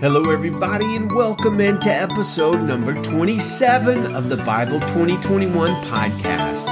Hello, everybody, and welcome into episode number 27 of the Bible 2021 podcast.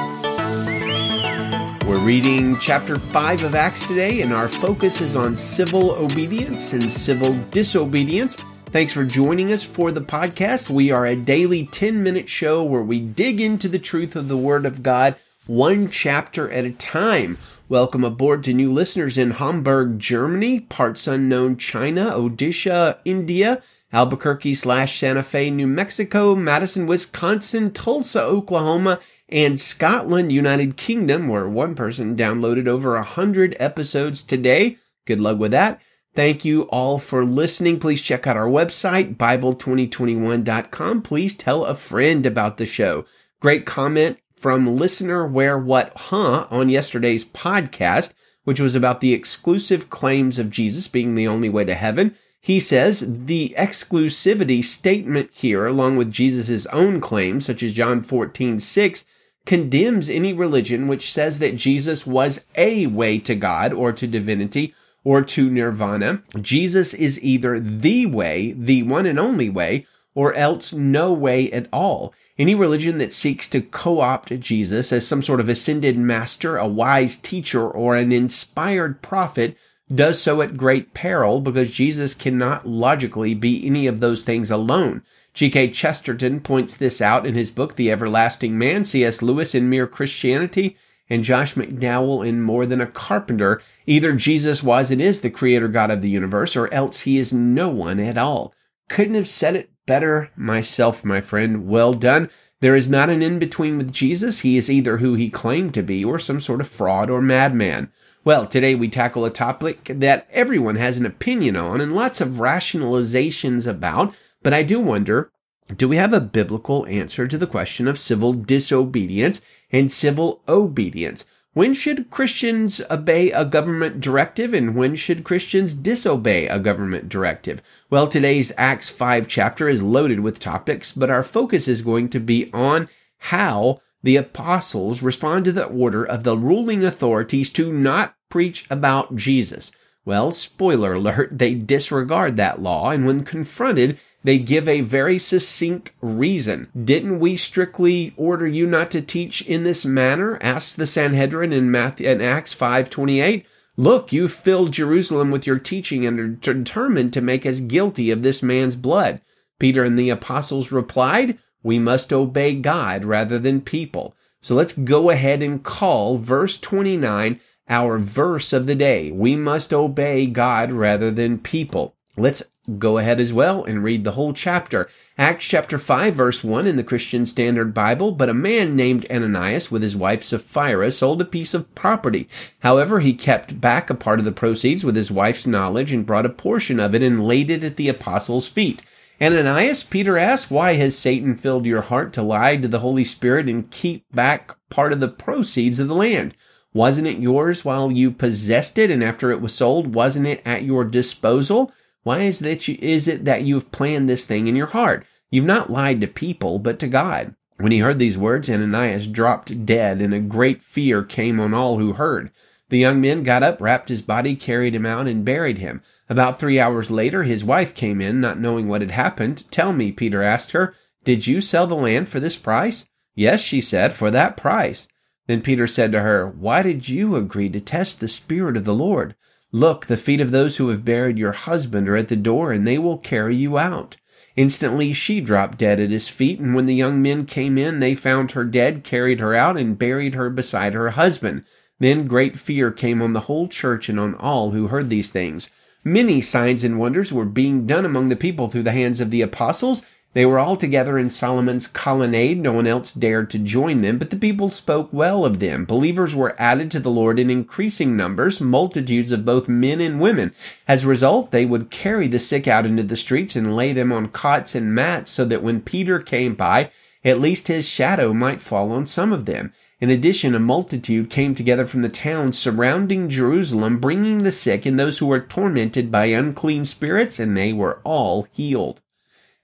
We're reading chapter 5 of Acts today, and our focus is on civil obedience and civil disobedience. Thanks for joining us for the podcast. We are a daily 10 minute show where we dig into the truth of the Word of God one chapter at a time. Welcome aboard to new listeners in Hamburg, Germany, parts unknown China, Odisha, India, Albuquerque slash Santa Fe, New Mexico, Madison, Wisconsin, Tulsa, Oklahoma, and Scotland, United Kingdom, where one person downloaded over a hundred episodes today. Good luck with that. Thank you all for listening. Please check out our website, Bible2021.com. Please tell a friend about the show. Great comment from listener Where What Huh on yesterday's podcast, which was about the exclusive claims of Jesus being the only way to heaven. He says the exclusivity statement here, along with Jesus' own claims, such as John 14, 6, condemns any religion which says that Jesus was a way to God or to divinity or to nirvana. Jesus is either the way, the one and only way, or else no way at all. Any religion that seeks to co-opt Jesus as some sort of ascended master, a wise teacher, or an inspired prophet does so at great peril because Jesus cannot logically be any of those things alone. G.K. Chesterton points this out in his book, The Everlasting Man, C.S. Lewis in Mere Christianity, and Josh McDowell in More Than a Carpenter. Either Jesus was and is the creator God of the universe, or else he is no one at all. Couldn't have said it better myself, my friend. Well done. There is not an in between with Jesus. He is either who he claimed to be or some sort of fraud or madman. Well, today we tackle a topic that everyone has an opinion on and lots of rationalizations about, but I do wonder, do we have a biblical answer to the question of civil disobedience and civil obedience? When should Christians obey a government directive and when should Christians disobey a government directive? Well, today's Acts 5 chapter is loaded with topics, but our focus is going to be on how the apostles respond to the order of the ruling authorities to not preach about Jesus. Well, spoiler alert, they disregard that law, and when confronted, they give a very succinct reason. Didn't we strictly order you not to teach in this manner? asked the Sanhedrin in, Matthew, in Acts 5.28. Look, you filled Jerusalem with your teaching and are determined to make us guilty of this man's blood. Peter and the apostles replied, we must obey God rather than people. So let's go ahead and call verse 29 our verse of the day. We must obey God rather than people. Let's go ahead as well and read the whole chapter. Acts chapter 5 verse 1 in the Christian Standard Bible, but a man named Ananias with his wife Sapphira sold a piece of property. However, he kept back a part of the proceeds with his wife's knowledge and brought a portion of it and laid it at the apostles' feet. Ananias, Peter asked, why has Satan filled your heart to lie to the Holy Spirit and keep back part of the proceeds of the land? Wasn't it yours while you possessed it, and after it was sold, wasn't it at your disposal? Why is that you, is it that you've planned this thing in your heart? You've not lied to people, but to God. When he heard these words, Ananias dropped dead, and a great fear came on all who heard. The young men got up, wrapped his body, carried him out, and buried him. About three hours later, his wife came in, not knowing what had happened. Tell me, Peter asked her, did you sell the land for this price? Yes, she said, for that price. Then Peter said to her, Why did you agree to test the Spirit of the Lord? Look, the feet of those who have buried your husband are at the door, and they will carry you out. Instantly she dropped dead at his feet, and when the young men came in, they found her dead, carried her out, and buried her beside her husband. Then great fear came on the whole church and on all who heard these things. Many signs and wonders were being done among the people through the hands of the apostles, they were all together in Solomon's colonnade. No one else dared to join them, but the people spoke well of them. Believers were added to the Lord in increasing numbers, multitudes of both men and women. As a result, they would carry the sick out into the streets and lay them on cots and mats so that when Peter came by, at least his shadow might fall on some of them. In addition, a multitude came together from the towns surrounding Jerusalem, bringing the sick and those who were tormented by unclean spirits, and they were all healed.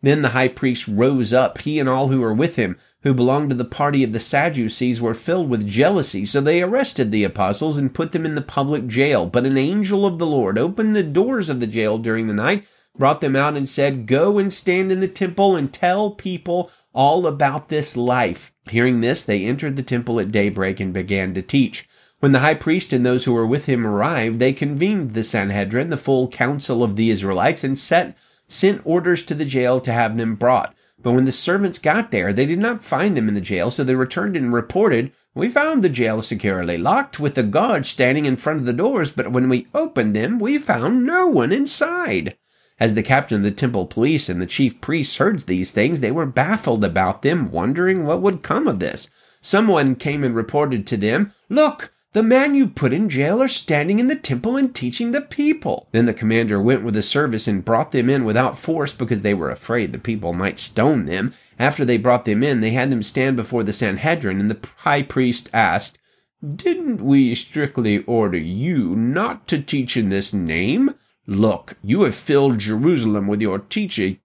Then the high priest rose up, he and all who were with him, who belonged to the party of the Sadducees, were filled with jealousy. So they arrested the apostles and put them in the public jail. But an angel of the Lord opened the doors of the jail during the night, brought them out and said, Go and stand in the temple and tell people all about this life. Hearing this, they entered the temple at daybreak and began to teach. When the high priest and those who were with him arrived, they convened the Sanhedrin, the full council of the Israelites, and set, sent orders to the jail to have them brought. But when the servants got there, they did not find them in the jail, so they returned and reported, We found the jail securely locked, with the guards standing in front of the doors, but when we opened them, we found no one inside. As the captain of the temple police and the chief priests heard these things, they were baffled about them, wondering what would come of this. Someone came and reported to them, Look! The man you put in jail are standing in the temple and teaching the people. Then the commander went with the service and brought them in without force because they were afraid the people might stone them. After they brought them in, they had them stand before the Sanhedrin, and the high priest asked, Didn't we strictly order you not to teach in this name? Look, you have filled Jerusalem with your teaching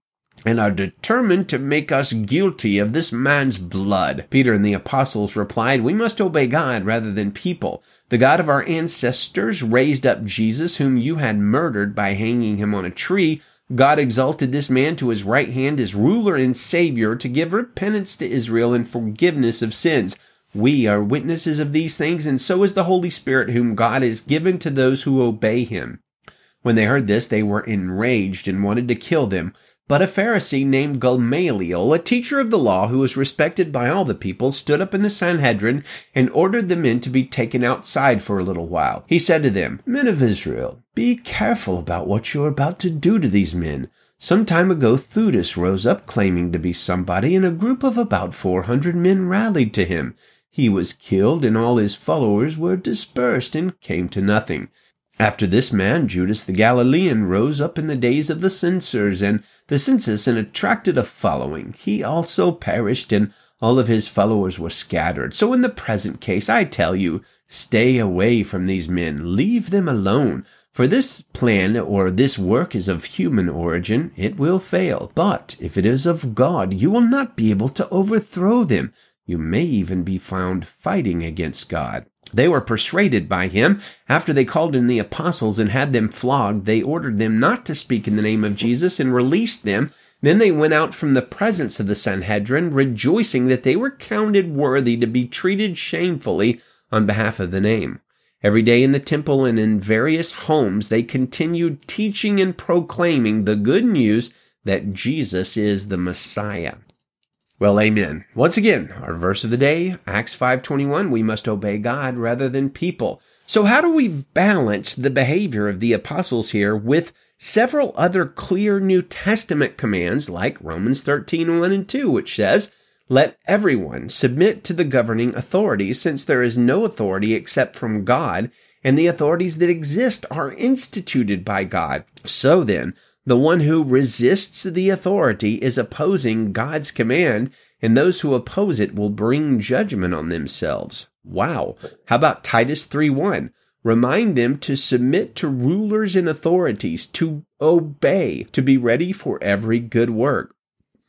and are determined to make us guilty of this man's blood. Peter and the apostles replied, We must obey God rather than people. The God of our ancestors raised up Jesus, whom you had murdered by hanging him on a tree. God exalted this man to his right hand as ruler and savior to give repentance to Israel and forgiveness of sins. We are witnesses of these things, and so is the Holy Spirit, whom God has given to those who obey him. When they heard this, they were enraged and wanted to kill them. But a Pharisee named Gamaliel, a teacher of the law who was respected by all the people, stood up in the Sanhedrin and ordered the men to be taken outside for a little while. He said to them, Men of Israel, be careful about what you are about to do to these men. Some time ago, Theudas rose up claiming to be somebody, and a group of about 400 men rallied to him. He was killed, and all his followers were dispersed and came to nothing. After this man, Judas the Galilean rose up in the days of the censors and the census and attracted a following. He also perished and all of his followers were scattered. So in the present case, I tell you, stay away from these men. Leave them alone. For this plan or this work is of human origin, it will fail. But if it is of God, you will not be able to overthrow them. You may even be found fighting against God. They were persuaded by him. After they called in the apostles and had them flogged, they ordered them not to speak in the name of Jesus and released them. Then they went out from the presence of the Sanhedrin, rejoicing that they were counted worthy to be treated shamefully on behalf of the name. Every day in the temple and in various homes, they continued teaching and proclaiming the good news that Jesus is the Messiah. Well, amen. Once again, our verse of the day, Acts 5:21, we must obey God rather than people. So how do we balance the behavior of the apostles here with several other clear New Testament commands like Romans 13:1 and 2, which says, let everyone submit to the governing authorities, since there is no authority except from God, and the authorities that exist are instituted by God. So then, the one who resists the authority is opposing God's command, and those who oppose it will bring judgment on themselves. Wow. How about Titus 3 1? Remind them to submit to rulers and authorities, to obey, to be ready for every good work.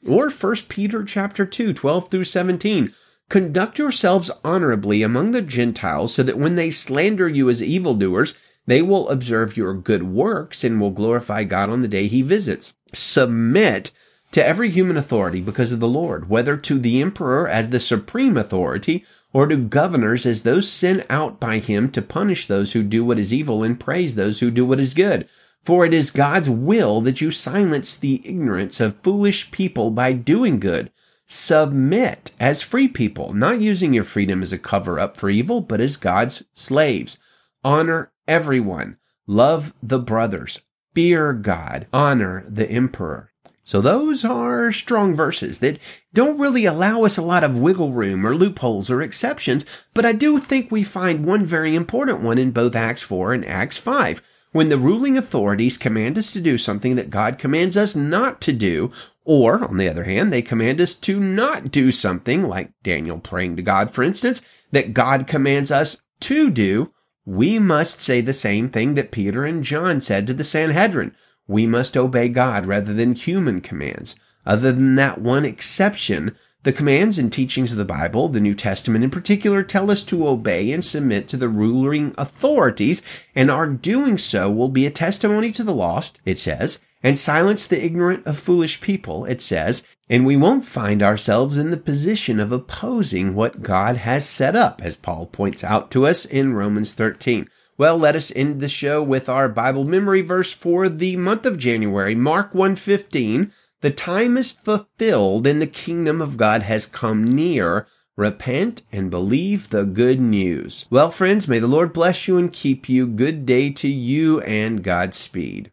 Or 1 Peter chapter 2, 12 through 17. Conduct yourselves honorably among the Gentiles so that when they slander you as evildoers, they will observe your good works and will glorify God on the day he visits. Submit to every human authority because of the Lord, whether to the emperor as the supreme authority or to governors as those sent out by him to punish those who do what is evil and praise those who do what is good. For it is God's will that you silence the ignorance of foolish people by doing good. Submit as free people, not using your freedom as a cover up for evil, but as God's slaves. Honor everyone. Love the brothers. Fear God. Honor the emperor. So those are strong verses that don't really allow us a lot of wiggle room or loopholes or exceptions, but I do think we find one very important one in both Acts 4 and Acts 5. When the ruling authorities command us to do something that God commands us not to do, or, on the other hand, they command us to not do something, like Daniel praying to God, for instance, that God commands us to do, we must say the same thing that Peter and John said to the Sanhedrin. We must obey God rather than human commands. Other than that one exception, the commands and teachings of the Bible, the New Testament in particular, tell us to obey and submit to the ruling authorities, and our doing so will be a testimony to the lost, it says, and silence the ignorant of foolish people, it says, and we won't find ourselves in the position of opposing what God has set up, as Paul points out to us in Romans 13. Well, let us end the show with our Bible memory verse for the month of January, Mark 1:15. The time is fulfilled and the kingdom of God has come near. Repent and believe the good news. Well, friends, may the Lord bless you and keep you. Good day to you and Godspeed.